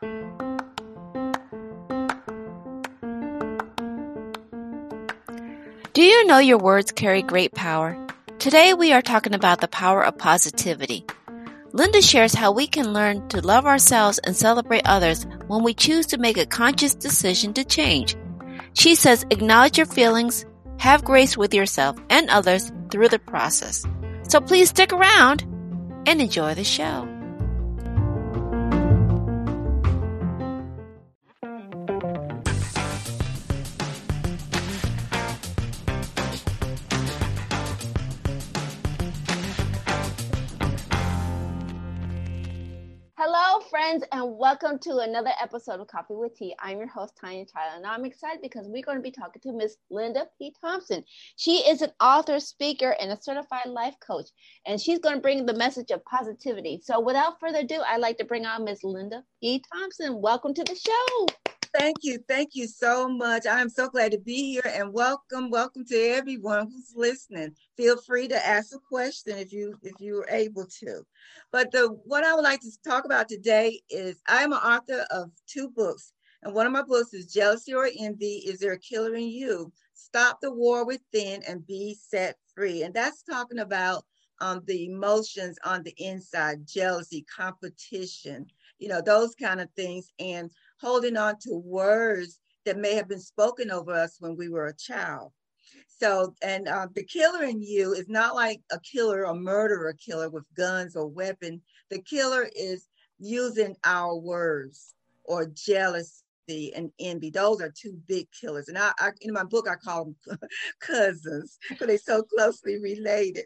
Do you know your words carry great power? Today we are talking about the power of positivity. Linda shares how we can learn to love ourselves and celebrate others when we choose to make a conscious decision to change. She says acknowledge your feelings, have grace with yourself and others through the process. So please stick around and enjoy the show. Friends, and welcome to another episode of Coffee with Tea. I'm your host, Tanya Child, and I'm excited because we're going to be talking to Miss Linda P. Thompson. She is an author, speaker, and a certified life coach, and she's going to bring the message of positivity. So, without further ado, I'd like to bring on Miss Linda P. Thompson. Welcome to the show. Thank you. Thank you so much. I'm so glad to be here and welcome, welcome to everyone who's listening. Feel free to ask a question if you if you're able to. But the what I would like to talk about today is I'm an author of two books. And one of my books is Jealousy or Envy, Is There a Killer in You? Stop the War Within and Be Set Free. And that's talking about um, the emotions on the inside, jealousy, competition, you know, those kind of things. And holding on to words that may have been spoken over us when we were a child. So, and uh, the killer in you is not like a killer, a murderer killer with guns or weapon. The killer is using our words or jealousy and envy. Those are two big killers. And I, I in my book, I call them cousins because they're so closely related.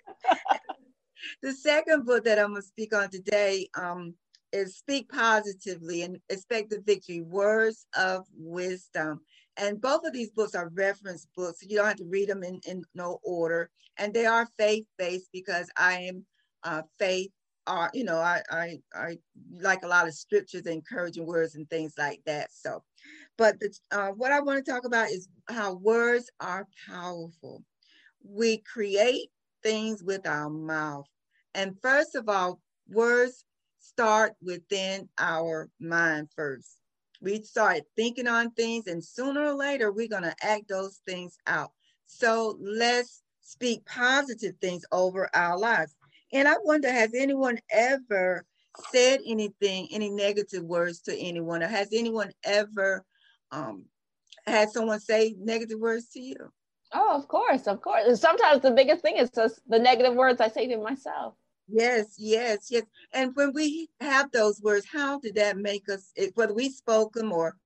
the second book that I'm going to speak on today um, is speak positively and expect the victory, words of wisdom. And both of these books are reference books. You don't have to read them in, in no order. And they are faith-based because I am uh, faith are, you know, I, I, I like a lot of scriptures, encouraging words and things like that. So, but the, uh, what I want to talk about is how words are powerful. We create things with our mouth. And first of all, words start within our mind first. We start thinking on things, and sooner or later, we're going to act those things out. So let's speak positive things over our lives. And I wonder, has anyone ever said anything, any negative words to anyone, or has anyone ever um, had someone say negative words to you? Oh, of course, of course. Sometimes the biggest thing is just the negative words I say to myself. Yes, yes, yes. And when we have those words, how did that make us, whether we spoke them or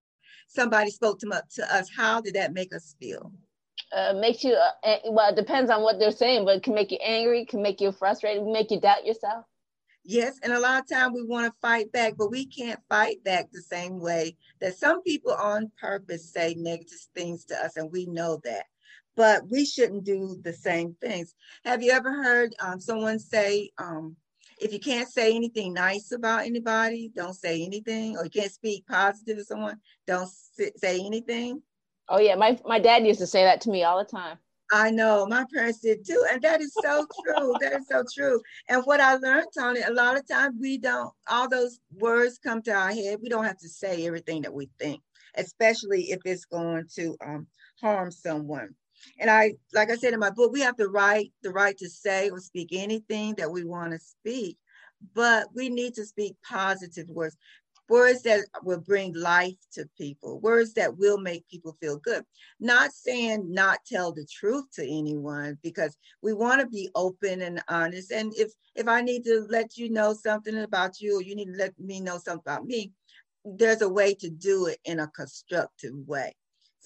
somebody spoke them up to us, how did that make us feel? Uh, makes you, uh, well, it depends on what they're saying, but it can make you angry, can make you frustrated, make you doubt yourself. Yes, and a lot of time we want to fight back, but we can't fight back the same way that some people on purpose say negative things to us, and we know that but we shouldn't do the same things. Have you ever heard um, someone say, um, if you can't say anything nice about anybody, don't say anything, or you can't speak positive to someone, don't say anything? Oh, yeah. My, my dad used to say that to me all the time. I know my parents did too. And that is so true. that is so true. And what I learned, Tony, a lot of times we don't, all those words come to our head. We don't have to say everything that we think, especially if it's going to um, harm someone. And I, like I said in my book, we have the right, the right to say or speak anything that we want to speak, but we need to speak positive words, words that will bring life to people, words that will make people feel good. Not saying not tell the truth to anyone because we want to be open and honest. And if if I need to let you know something about you, or you need to let me know something about me, there's a way to do it in a constructive way.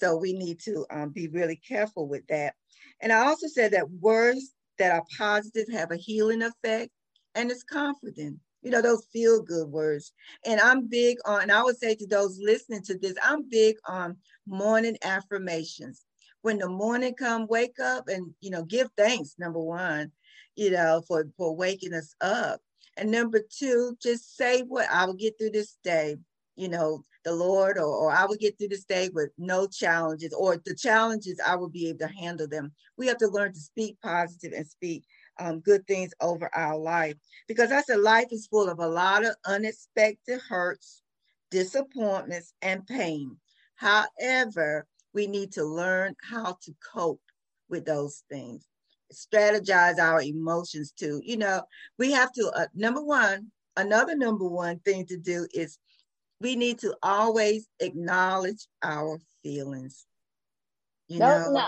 So we need to um, be really careful with that. And I also said that words that are positive have a healing effect and it's confident. You know, those feel good words. And I'm big on, and I would say to those listening to this, I'm big on morning affirmations. When the morning come, wake up and, you know, give thanks, number one, you know, for, for waking us up. And number two, just say what I will get through this day you know, the Lord, or, or I will get through this day with no challenges, or the challenges, I will be able to handle them. We have to learn to speak positive and speak um, good things over our life. Because I said life is full of a lot of unexpected hurts, disappointments, and pain. However, we need to learn how to cope with those things, strategize our emotions too. You know, we have to, uh, number one, another number one thing to do is we need to always acknowledge our feelings. You no, know? No.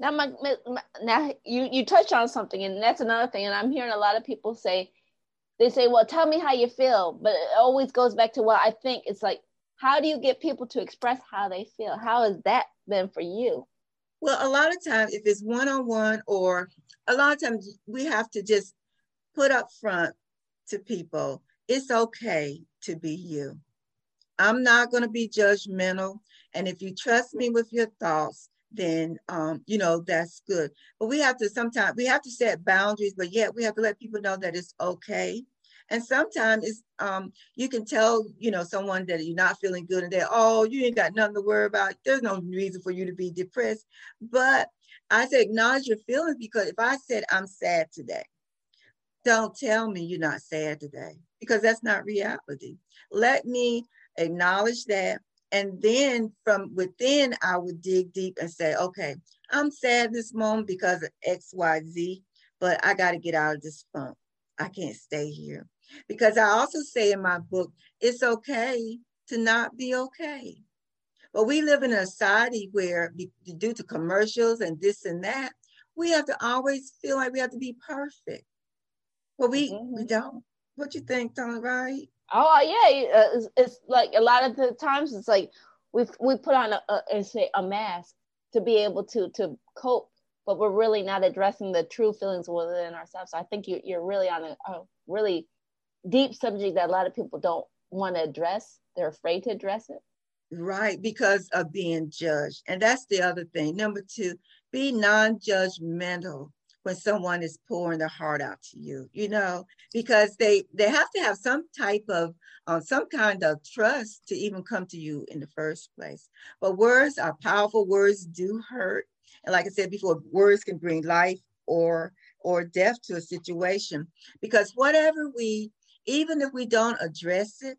Now, my, my, now you you touch on something, and that's another thing. And I'm hearing a lot of people say, they say, "Well, tell me how you feel," but it always goes back to what I think. It's like, how do you get people to express how they feel? How has that been for you? Well, a lot of times, if it's one on one, or a lot of times, we have to just put up front to people, it's okay to be you. I'm not going to be judgmental. And if you trust me with your thoughts, then um, you know that's good. But we have to sometimes we have to set boundaries, but yet we have to let people know that it's okay. And sometimes it's um, you can tell you know someone that you're not feeling good, and they're oh you ain't got nothing to worry about. There's no reason for you to be depressed. But I say acknowledge your feelings because if I said I'm sad today, don't tell me you're not sad today because that's not reality. Let me acknowledge that and then from within, I would dig deep and say, okay, I'm sad this moment because of X, Y, Z, but I got to get out of this funk. I can't stay here. Because I also say in my book, it's okay to not be okay. But we live in a society where, due to commercials and this and that, we have to always feel like we have to be perfect. But we, mm-hmm. we don't. What you think, Tony, right? Oh yeah, uh, it's, it's, like a lot of the times it's like we we put on a, a say a mask to be able to to cope, but we're really not addressing the true feelings within ourselves. So I think you you're really on a, a really deep subject that a lot of people don't want to address. They're afraid to address it. Right, because of being judged, and that's the other thing. Number two, be non-judgmental when someone is pouring their heart out to you you know because they they have to have some type of uh, some kind of trust to even come to you in the first place. But words are powerful. Words do hurt. And like i said before words can bring life or or death to a situation because whatever we even if we don't address it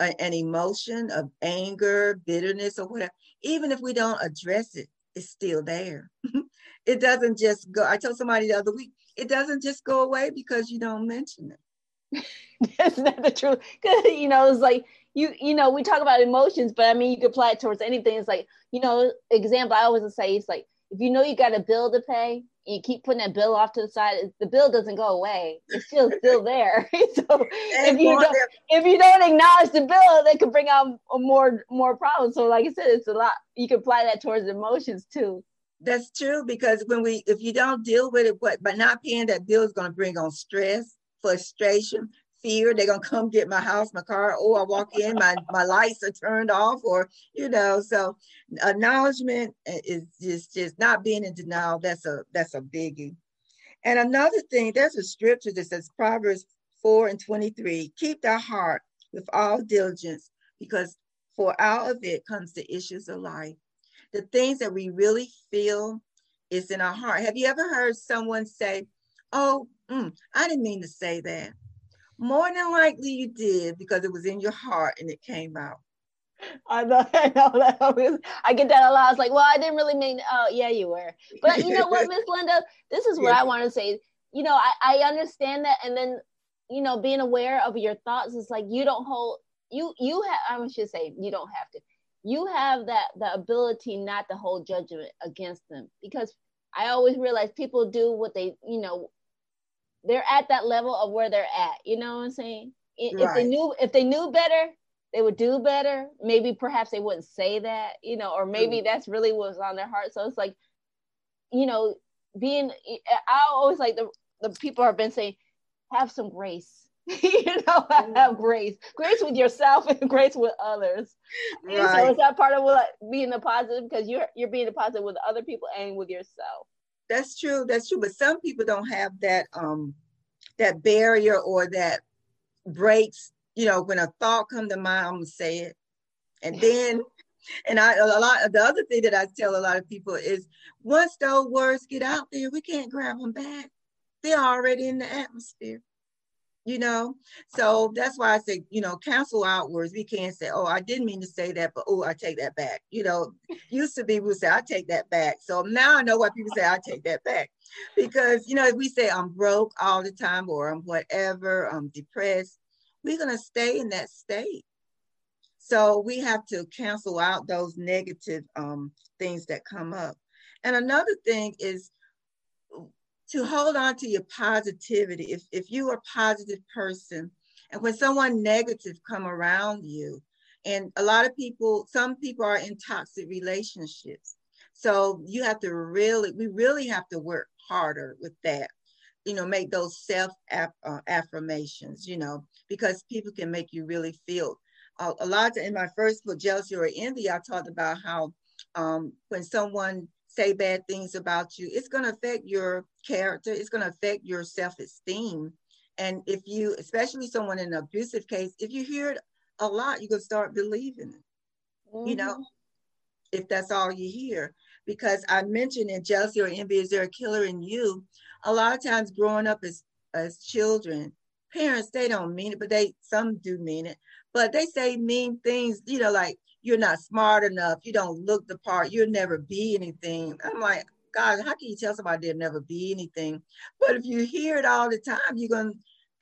an emotion of anger bitterness or whatever even if we don't address it it's still there it doesn't just go. I told somebody the other week, it doesn't just go away because you don't mention it. That's not the truth. Cause you know, it's like you, you know, we talk about emotions, but I mean, you could apply it towards anything. It's like, you know, example I always say, it's like if you know you got a bill to pay, you keep putting that bill off to the side, the bill doesn't go away. It's still still there. so if you don't if you don't acknowledge the bill, that could bring out more more problems. So like I said, it's a lot. You can apply that towards emotions too. That's true because when we, if you don't deal with it, what by not paying that bill is going to bring on stress, frustration, fear. They're gonna come get my house, my car. Oh, I walk in, my my lights are turned off, or you know. So acknowledgement is just just not being in denial. That's a that's a biggie. And another thing, there's a scripture that says Proverbs four and twenty three. Keep thy heart with all diligence, because for out of it comes the issues of life the things that we really feel is in our heart. Have you ever heard someone say, Oh, mm, I didn't mean to say that? More than likely you did because it was in your heart and it came out. I know, I know that. I get that a lot. I was like, well, I didn't really mean, oh, yeah, you were. But you know what, Miss Linda? This is what yeah. I want to say. You know, I, I understand that. And then, you know, being aware of your thoughts is like you don't hold, you, you have, I should say, you don't have to you have that the ability not to hold judgment against them because I always realize people do what they, you know, they're at that level of where they're at. You know what I'm saying? If right. they knew if they knew better, they would do better. Maybe perhaps they wouldn't say that, you know, or maybe mm. that's really what's on their heart. So it's like, you know, being I always like the the people have been saying, have some grace you know, I have grace, grace with yourself and grace with others. Right. so is that part of what being a positive because you're you're being a positive with other people and with yourself. That's true. That's true. But some people don't have that um that barrier or that breaks. You know, when a thought come to mind, I'm gonna say it, and then. And I a lot the other thing that I tell a lot of people is once those words get out there, we can't grab them back. They're already in the atmosphere. You know? So that's why i say you know cancel out words we can't say oh i didn't mean to say that but oh i take that back. You know used to be we say i take that back. So now i know why people say i take that back. Because you know if we say i'm broke all the time or i'm whatever i'm depressed. We're going to stay in that state. So we have to cancel out those negative um, things that come up. And another thing is to hold on to your positivity. If, if you are a positive person and when someone negative come around you, and a lot of people, some people are in toxic relationships. So you have to really, we really have to work harder with that. You know, make those self uh, affirmations, you know, because people can make you really feel. Uh, a lot in my first book, Jealousy or Envy, I talked about how um, when someone say bad things about you, it's going to affect your character. It's going to affect your self esteem. And if you, especially someone in an abusive case, if you hear it a lot, you're going to start believing it. Mm-hmm. You know, mm-hmm. if that's all you hear. Because I mentioned in jealousy or envy, is there a killer in you? A lot of times growing up as, as children, parents, they don't mean it, but they, some do mean it, but they say mean things, you know, like, you're not smart enough, you don't look the part, you'll never be anything. I'm like, God, how can you tell somebody they'll never be anything? But if you hear it all the time, you're gonna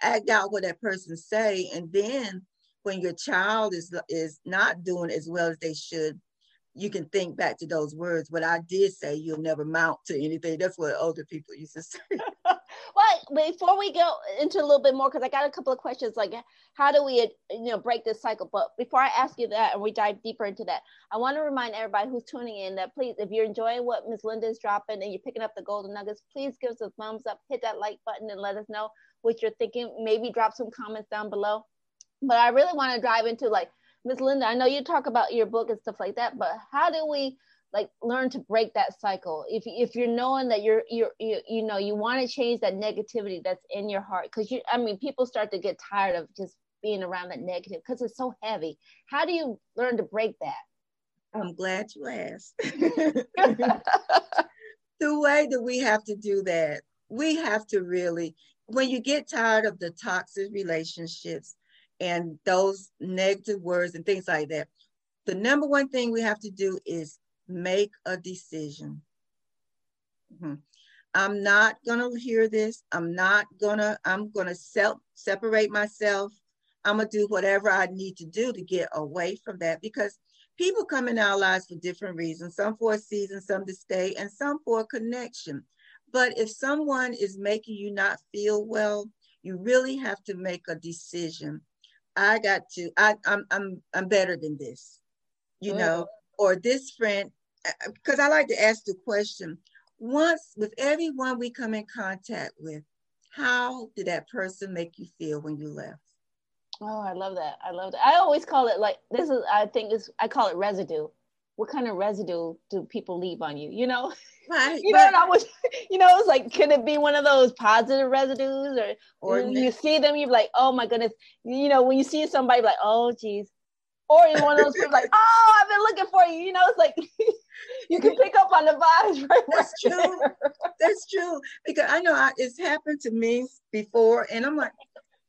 act out what that person say, and then when your child is is not doing as well as they should, you can think back to those words. What I did say, you'll never mount to anything. That's what older people used to say. well, before we go into a little bit more, because I got a couple of questions, like how do we, you know, break this cycle? But before I ask you that, and we dive deeper into that, I want to remind everybody who's tuning in that please, if you're enjoying what Ms. Linda is dropping and you're picking up the golden nuggets, please give us a thumbs up, hit that like button, and let us know what you're thinking. Maybe drop some comments down below. But I really want to dive into like Ms. Linda, I know you talk about your book and stuff like that, but how do we like learn to break that cycle? If if you're knowing that you're you're you, you know you want to change that negativity that's in your heart, because you I mean people start to get tired of just being around that negative because it's so heavy. How do you learn to break that? I'm glad you asked. the way that we have to do that, we have to really, when you get tired of the toxic relationships, and those negative words and things like that. The number one thing we have to do is make a decision. Mm-hmm. I'm not gonna hear this. I'm not gonna, I'm gonna self separate myself. I'm gonna do whatever I need to do to get away from that because people come in our lives for different reasons, some for a season, some to stay, and some for a connection. But if someone is making you not feel well, you really have to make a decision I got to, I, I'm, I'm, I'm better than this, you know, or this friend, because uh, I like to ask the question once with everyone we come in contact with, how did that person make you feel when you left? Oh, I love that. I love that. I always call it like this is I think is I call it residue. What kind of residue do people leave on you? You know? Right. you know, I was, you know, it's like, can it be one of those positive residues, or or you see them, you're like, oh my goodness, you know, when you see somebody, like, oh geez, or in one of those people, like, oh, I've been looking for you. You know, it's like you can pick up on the vibes. Right That's true. That's true because I know I, it's happened to me before, and I'm like,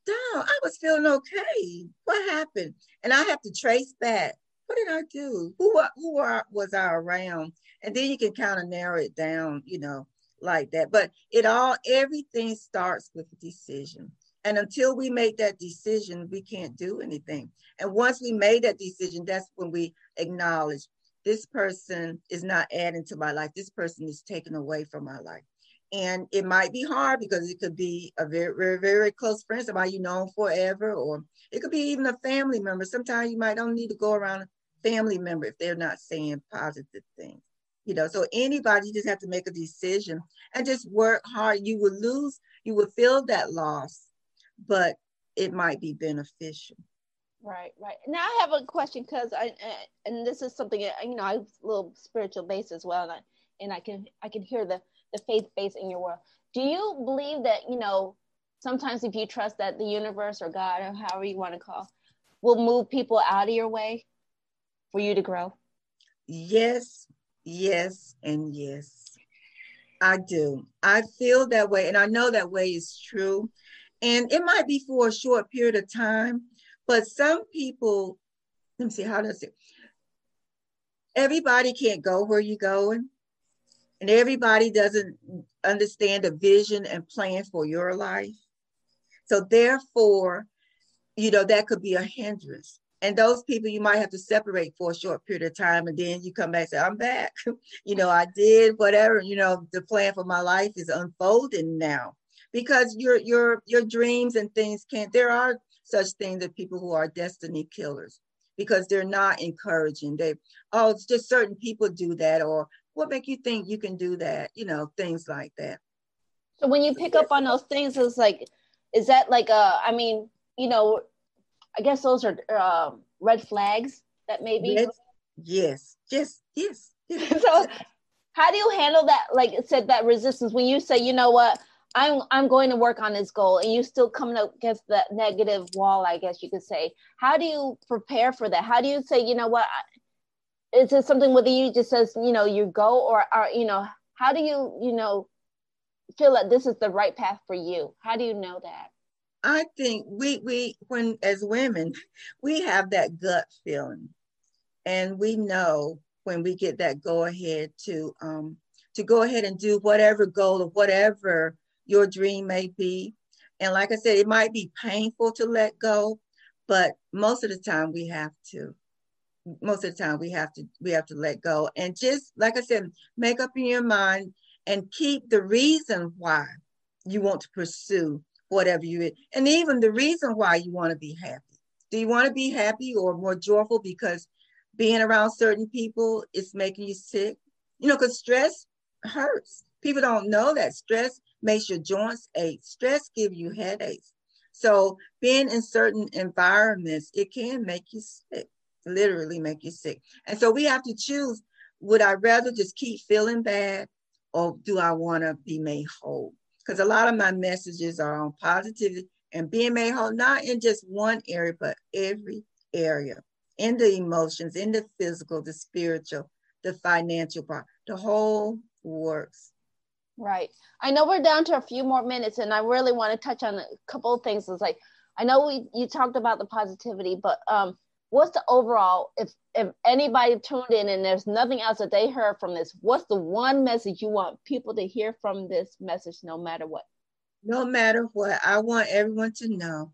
damn, I was feeling okay. What happened? And I have to trace back. What did I do? Who who are, was I around? and then you can kind of narrow it down, you know, like that. But it all, everything starts with a decision. And until we make that decision, we can't do anything. And once we made that decision, that's when we acknowledge this person is not adding to my life. This person is taken away from my life. And it might be hard because it could be a very, very, very close friend, somebody you know forever, or it could be even a family member. Sometimes you might don't need to go around a family member if they're not saying positive things you know so anybody just have to make a decision and just work hard you will lose you will feel that loss but it might be beneficial right right now i have a question because i and this is something uh, you know i am a little spiritual base as well and I, and I can i can hear the the faith base in your world do you believe that you know sometimes if you trust that the universe or god or however you want to call will move people out of your way for you to grow yes Yes, and yes. I do. I feel that way, and I know that way is true. And it might be for a short period of time, but some people, let me see, how does it? Everybody can't go where you're going, and everybody doesn't understand a vision and plan for your life. So, therefore, you know, that could be a hindrance. And those people you might have to separate for a short period of time, and then you come back and say, I'm back. you know, I did whatever, you know, the plan for my life is unfolding now. Because your your your dreams and things can't, there are such things that people who are destiny killers because they're not encouraging. They, oh, it's just certain people do that, or what make you think you can do that? You know, things like that. So when you pick up on those things, it's like, is that like a? I mean, you know, I guess those are uh, red flags that maybe. Red, yes, just yes. so, how do you handle that? Like it said, that resistance when you say, you know what, I'm I'm going to work on this goal, and you still coming up against that negative wall. I guess you could say. How do you prepare for that? How do you say, you know what? Is it something whether you just says, you know, you go, or are you know, how do you, you know, feel that this is the right path for you? How do you know that? I think we we when as women, we have that gut feeling, and we know when we get that go ahead to um to go ahead and do whatever goal or whatever your dream may be. And like I said, it might be painful to let go, but most of the time we have to. Most of the time we have to we have to let go. And just like I said, make up in your mind and keep the reason why you want to pursue whatever you and even the reason why you want to be happy do you want to be happy or more joyful because being around certain people is making you sick you know because stress hurts people don't know that stress makes your joints ache. Stress give you headaches. So being in certain environments it can make you sick literally make you sick. And so we have to choose would i rather just keep feeling bad or do i want to be made whole? Because a lot of my messages are on positivity and being made whole, not in just one area, but every area. In the emotions, in the physical, the spiritual, the financial part, the whole works. Right. I know we're down to a few more minutes, and I really want to touch on a couple of things. It's like I know we you talked about the positivity, but um, what's the overall if if anybody tuned in and there's nothing else that they heard from this what's the one message you want people to hear from this message no matter what no matter what i want everyone to know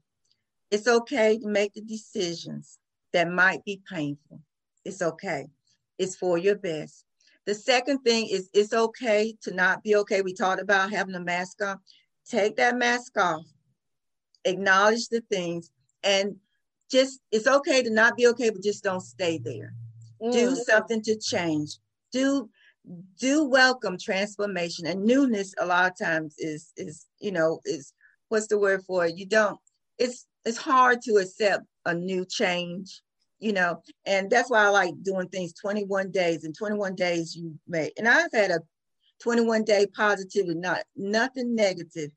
it's okay to make the decisions that might be painful it's okay it's for your best the second thing is it's okay to not be okay we talked about having a mask on take that mask off acknowledge the things and just it's okay to not be okay, but just don't stay there. Mm. Do something to change. Do do welcome transformation and newness. A lot of times is is you know is what's the word for it? You don't. It's it's hard to accept a new change you know and that's why i like doing things 21 days and 21 days you make and i've had a 21 day positivity not nothing negative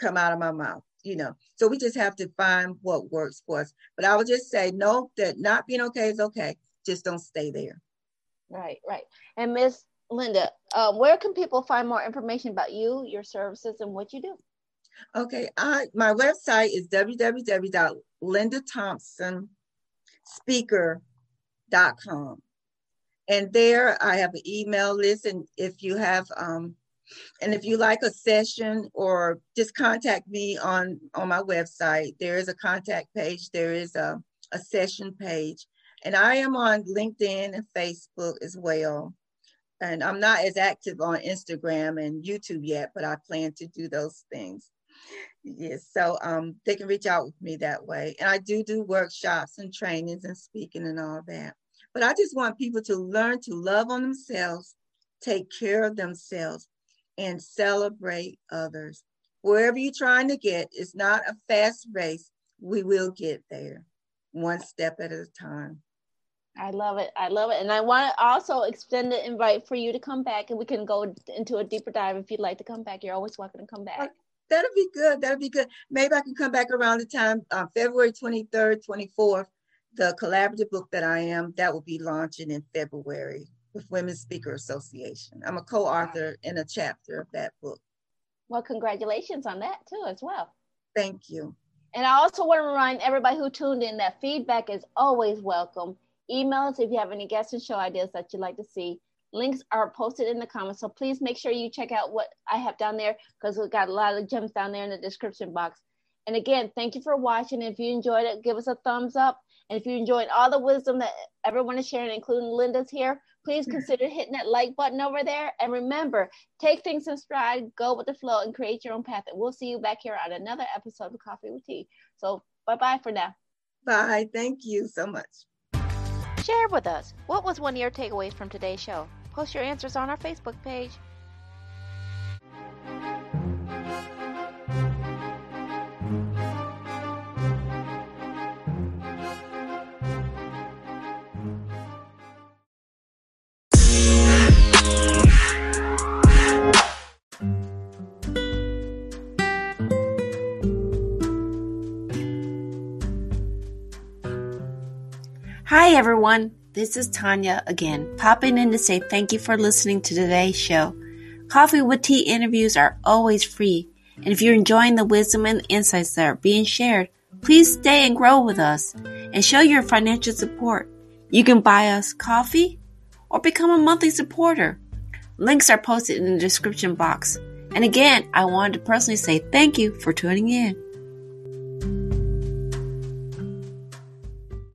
come out of my mouth you know. So we just have to find what works for us. But I would just say, no, that not being okay is okay. Just don't stay there. Right, right. And Miss Linda, uh, where can people find more information about you, your services, and what you do? Okay, I my website is www.lindathompsonspeaker.com. And there I have an email list. And if you have um, and if you like a session or just contact me on, on my website, there is a contact page, there is a, a session page. And I am on LinkedIn and Facebook as well. And I'm not as active on Instagram and YouTube yet, but I plan to do those things. Yes, so um, they can reach out with me that way. And I do do workshops and trainings and speaking and all that. But I just want people to learn to love on themselves, take care of themselves, and celebrate others. Wherever you're trying to get, it's not a fast race. We will get there one step at a time. I love it. I love it. And I want to also extend the invite for you to come back and we can go into a deeper dive if you'd like to come back. You're always welcome to come back. That'll be good. That'll be good. Maybe I can come back around the time, uh, February 23rd, 24th. The collaborative book that I am, that will be launching in February with Women's Speaker Association. I'm a co-author in a chapter of that book. Well, congratulations on that too, as well. Thank you. And I also want to remind everybody who tuned in that feedback is always welcome. Email us if you have any guest and show ideas that you'd like to see. Links are posted in the comments. So please make sure you check out what I have down there because we've got a lot of gems down there in the description box. And again, thank you for watching. If you enjoyed it, give us a thumbs up. And if you enjoyed all the wisdom that everyone is sharing, including Linda's here, please consider hitting that like button over there. And remember, take things in stride, go with the flow, and create your own path. And we'll see you back here on another episode of Coffee with Tea. So bye bye for now. Bye. Thank you so much. Share with us what was one of your takeaways from today's show. Post your answers on our Facebook page. Hi everyone, this is Tanya again, popping in to say thank you for listening to today's show. Coffee with Tea interviews are always free, and if you're enjoying the wisdom and insights that are being shared, please stay and grow with us and show your financial support. You can buy us coffee or become a monthly supporter. Links are posted in the description box. And again, I wanted to personally say thank you for tuning in.